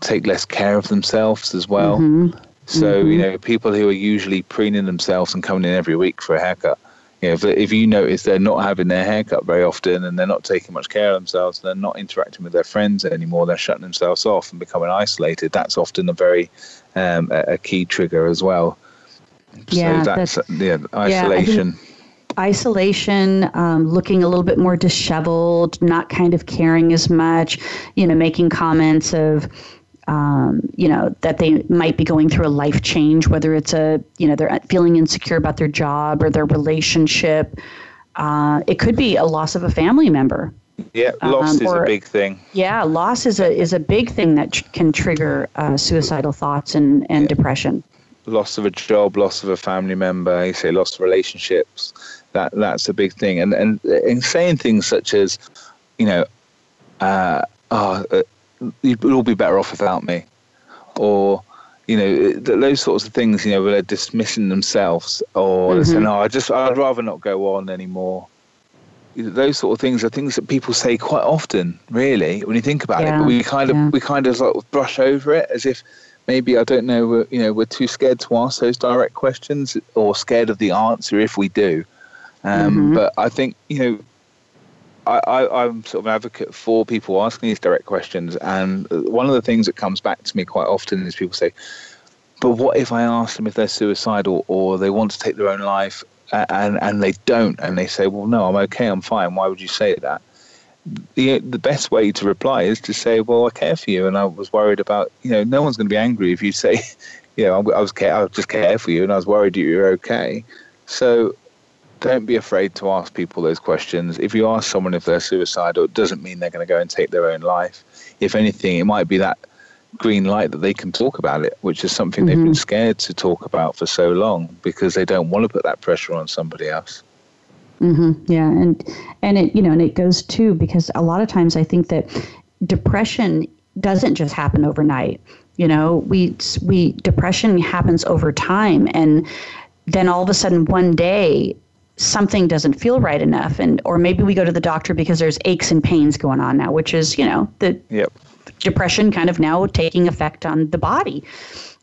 take less care of themselves as well. Mm-hmm. So you know, people who are usually preening themselves and coming in every week for a haircut. You know, if, if you notice they're not having their haircut very often and they're not taking much care of themselves, they're not interacting with their friends anymore, they're shutting themselves off and becoming isolated. That's often a very um, a, a key trigger as well. Yeah, so that's, that's- yeah, Yeah, isolation. isolation, um, looking a little bit more disheveled, not kind of caring as much, you know, making comments of, um, you know, that they might be going through a life change, whether it's a, you know, they're feeling insecure about their job or their relationship. Uh, it could be a loss of a family member. yeah, loss um, is or- a big thing. Yeah, loss is a is a big thing that tr- can trigger uh, suicidal thoughts and, and depression. loss of a job, loss of a family member, you say loss of relationships. That that's a big thing, and and in saying things such as, you know, uh, oh, uh, you'd all be better off without me, or you know those sorts of things. You know, where they're dismissing themselves, or they're saying, "Oh, I just I'd rather not go on anymore." Those sort of things are things that people say quite often, really, when you think about it. But we kind of yeah. we kind of sort of brush over it as if maybe I don't know. We're, you know, we're too scared to ask those direct questions, or scared of the answer if we do. Um, But I think you know, I, I'm sort of an advocate for people asking these direct questions, and one of the things that comes back to me quite often is people say, "But what if I ask them if they're suicidal or they want to take their own life?" And and they don't, and they say, "Well, no, I'm okay, I'm fine. Why would you say that?" the the best way to reply is to say, "Well, I care for you, and I was worried about you know no one's going to be angry if you say, you know, I, I was care, I just care for you, and I was worried you were okay." So don't be afraid to ask people those questions. If you ask someone if they're suicidal, it doesn't mean they're going to go and take their own life. If anything, it might be that green light that they can talk about it, which is something they've been scared to talk about for so long because they don't want to put that pressure on somebody else. hmm Yeah, and and it you know and it goes too because a lot of times I think that depression doesn't just happen overnight. You know, we we depression happens over time, and then all of a sudden one day something doesn't feel right enough, and or maybe we go to the doctor because there's aches and pains going on now, which is you know the Yep. depression kind of now taking effect on the body.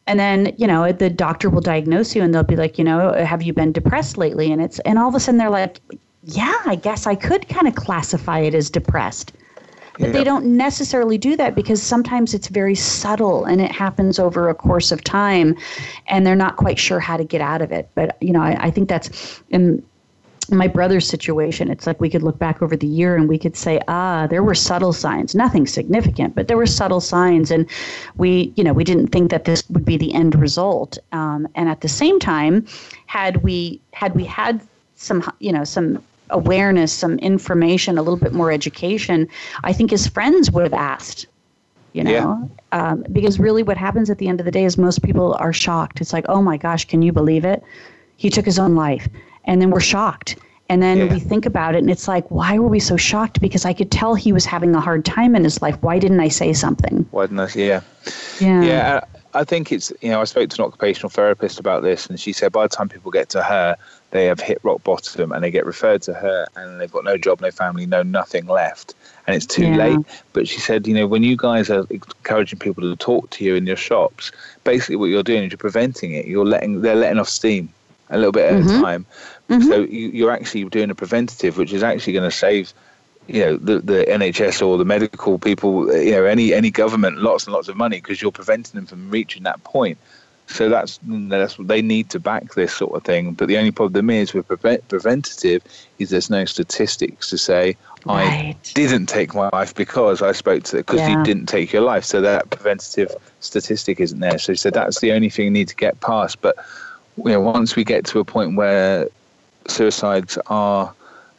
And then, you know, the doctor will diagnose you and they'll be like, you know, have you been depressed lately? And it's and all of a sudden they're like, yeah, I guess I could kind of classify it as depressed. But they don't necessarily do that because sometimes it's very subtle and it happens over a course of time and they're not quite sure how to get out of it. But, you know, I, I think that's in my brother's situation, it's like we could look back over the year and we could say, ah, there were subtle signs, nothing significant, but there were subtle signs, and we, you know, we didn't think that this would be the end result. Um, and at the same time, had we had we had some, you know, some awareness, some information, a little bit more education, I think his friends would have asked, you know, um, because really what happens at the end of the day is most people are shocked. It's like, oh my gosh, can you believe it? He took his own life. And then we're shocked. And then Yeah. we think about it and it's like, why were we so shocked? Because I could tell he was having a hard time in his life. Why didn't I say something? Why didn't I? Yeah. Yeah. Yeah, I I think it's you know I spoke to an occupational therapist about this, and she said by the time people get to her, they have hit rock bottom, and they get referred to her, and they've got no job, no family, no nothing left, and it's too Yeah. late. But she said, you know, when you guys are encouraging people to talk to you in your shops, basically what you're doing is you're preventing it. You're letting they're letting off steam a little bit at a mm-hmm. time. Mm-hmm. So you, you're actually doing a preventative, which is actually going to save you know the the NHS or the medical people, you know any any government lots and lots of money because you're preventing them from reaching that point. So that's that's what they need to back this sort of thing. But the only problem is with prevent, preventative is there's no statistics to say I didn't take my life because I spoke to because Yeah. you didn't take your life. So that preventative statistic isn't there. So said that's the only thing you need to get past. But you know once we get to a point where suicides are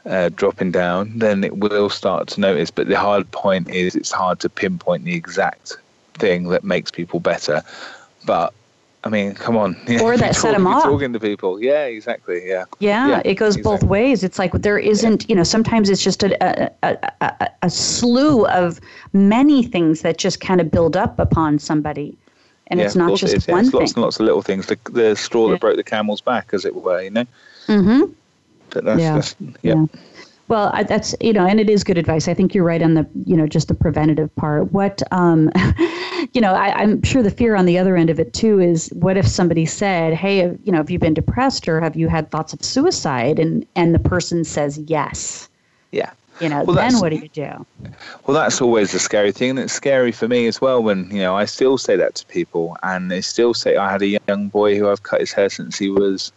uh, dropping down, then it will start to notice. But the hard point is it's hard to pinpoint the exact thing that makes people better. But I mean, come on. Or that set 'em You're off. Talking to people, yeah, exactly, yeah. Yeah, Yeah, it goes both ways. It's like there isn't, you know, sometimes it's just a, a, a, a, a slew of many things that just kind of build up upon somebody. And yeah, it's not just is, yeah. one It's thing. lots and lots of little things. The, the straw Yeah. that broke the camel's back, as it were, you know. Mm-hmm. But that's, Yeah. that's yeah. Well, I, that's you know, and it is good advice. I think you're right on the you know just the preventative part. What um, you know, I, I'm sure the fear on the other end of it too is what if somebody said, "Hey, you know, have you been depressed or have you had thoughts of suicide?" and and the person says yes. Yeah. You know, well, then what do you do? Well, that's always the scary thing, and it's scary for me as well. When you know, I still say that to people, and they still say I had a young boy who I've cut his hair since he was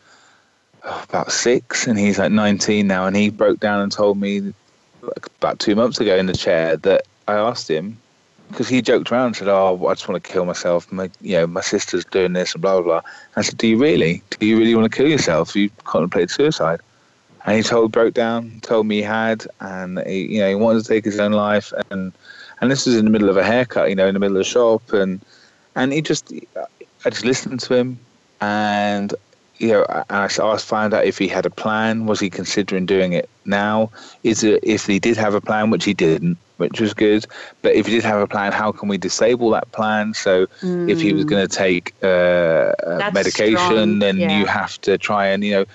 oh, about six, and he's like 19 now, and he broke down and told me about two months ago in the chair that I asked him because he joked around and said, "Oh, I just want to kill myself. My, you know, my sister's doing this and blah blah blah." I said, "Do you really? Do you really want to kill yourself? You contemplated suicide?" And he told, broke down, told me he had, and he, you know, he wanted to take his own life, and and this was in the middle of a haircut, you know, in the middle of the shop, and and he just, I just listened to him, and you know, I, I found out if he had a plan. Was he considering doing it now? Is it if he did have a plan, which he didn't, which was good. But if he did have a plan, how can we disable that plan? So mm. if he was going to take uh, medication, strong. then yeah. you have to try and you know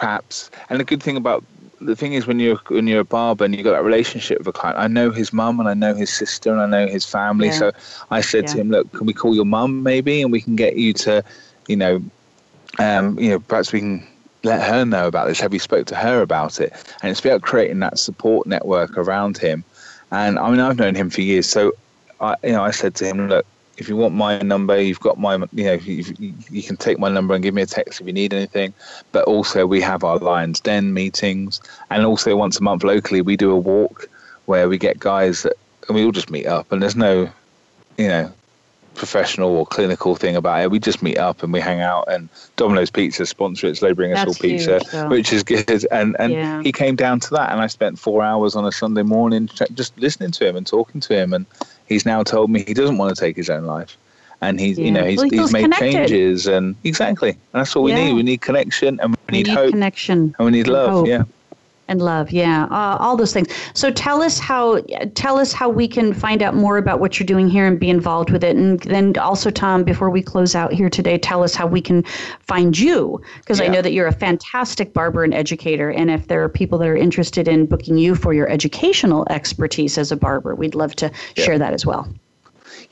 perhaps. And the good thing about the thing is when you're when you're a barber and you've got that relationship with a client, I know his mum and I know his sister and I know his family. Yeah. So I said yeah. to him, look, can we call your mum maybe, and we can get you to, you know, um, you know, perhaps we can let her know about this. Have you spoke to her about it? And it's about creating that support network around him. And I mean, I've known him for years, so I, you know, I said to him, look, if you want my number, you've got my, you know, you, you, can take my number and give me a text if you need anything. But also, we have our Lions Den meetings, and also once a month locally, we do a walk where we get guys that, and we all just meet up, and there's no, you know, professional or clinical thing about it. We just meet up and we hang out, and Domino's Pizza sponsor it, Slow Bring Us All Pizza, huge, which is good. And and yeah. he came down to that, and I spent four hours on a Sunday morning just listening to him and talking to him, and he's now told me he doesn't want to take his own life. And he's, yeah. you know, he's, well, he he's made connected. changes, and exactly. And that's what we yeah. need. We need connection, and we, we need, need, hope, connection, and we need love. Hope. Yeah and love. Yeah uh, all those things. So tell us how tell us how we can find out more about what you're doing here and be involved with it. And then also tom before we close out here today tell us how we can find you because yeah. i know that you're a fantastic barber and educator. And if there are people that are interested in booking you for your educational expertise as a barber we'd love to yeah. share that as well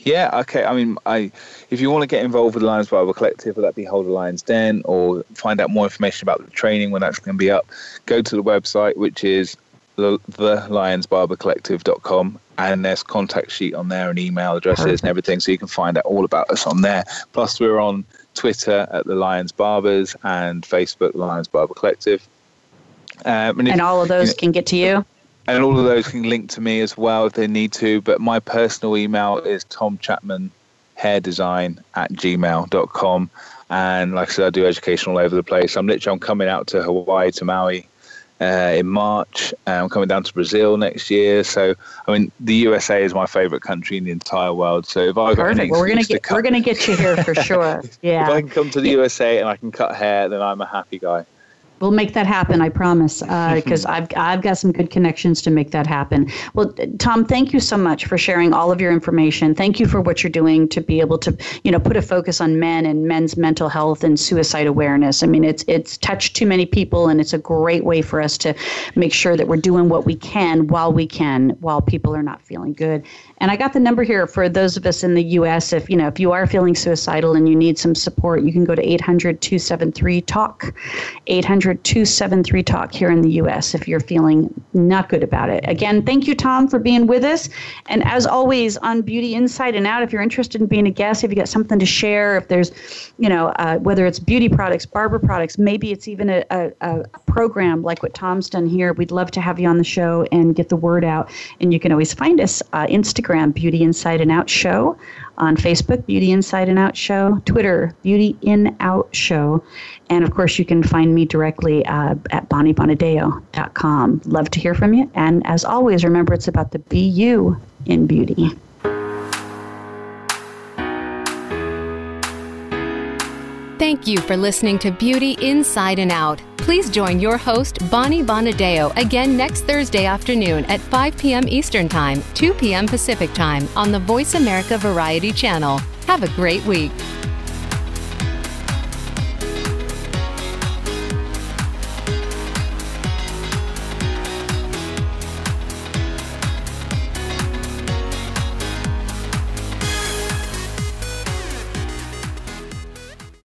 yeah, okay. I mean, I if you want to get involved with the Lions Barber Collective, whether that be Hold a Lions Den or find out more information about the training when that's going to be up, go to the website, which is the, thelionsbarbercollective.com and there's contact sheet on there and email addresses Perfect. and everything so you can find out all about us on there plus we're on twitter at the lions barbers and facebook lions barber collective um, and, if, all of those you know, can get to you and all of those can link to me as well if they need to. But my personal email is Tom Chapman at gmail.com. And like I said, I do education all over the place. I'm literally I'm coming out to Hawaii, to Maui uh, in March. I'm coming down to Brazil next year. So, I mean, the USA is my favorite country in the entire world. So, if I got well, we're gonna get cut, we're gonna get you here for sure. Yeah. if I can come to the USA and I can cut hair, then I'm a happy guy. We'll make that happen, I promise, because uh, I've I've got some good connections to make that happen. Well, Tom, thank you so much for sharing all of your information. Thank you for what you're doing to be able to, you know, put a focus on men and men's mental health and suicide awareness. I mean, it's it's touched too many people, and it's a great way for us to make sure that we're doing what we can while we can, while people are not feeling good. And I got the number here for those of us in the U.S. If you know if you are feeling suicidal and you need some support, you can go to 800-273-TALK, 800-273-TALK here in the U.S. if you're feeling not good about it. Again, thank you, Tom, for being with us. And as always, on Beauty Inside and Out, if you're interested in being a guest, if you got something to share, if there's, you know, uh, whether it's beauty products, barber products, maybe it's even a, a, a program like what Tom's done here, we'd love to have you on the show and get the word out. And you can always find us uh, Instagram, Beauty Inside and Out Show. On Facebook, Beauty Inside and Out Show. Twitter, Beauty In Out Show. And of course, you can find me directly uh, at bonniebonadeo.com. Love to hear from you. And as always, remember it's about the be you in beauty. Thank you for listening to Beauty Inside and Out. Please join your host, Bonnie Bonadeo, again next Thursday afternoon at 5 p.m. Eastern Time, 2 p.m. Pacific Time on the Voice America Variety Channel. Have a great week.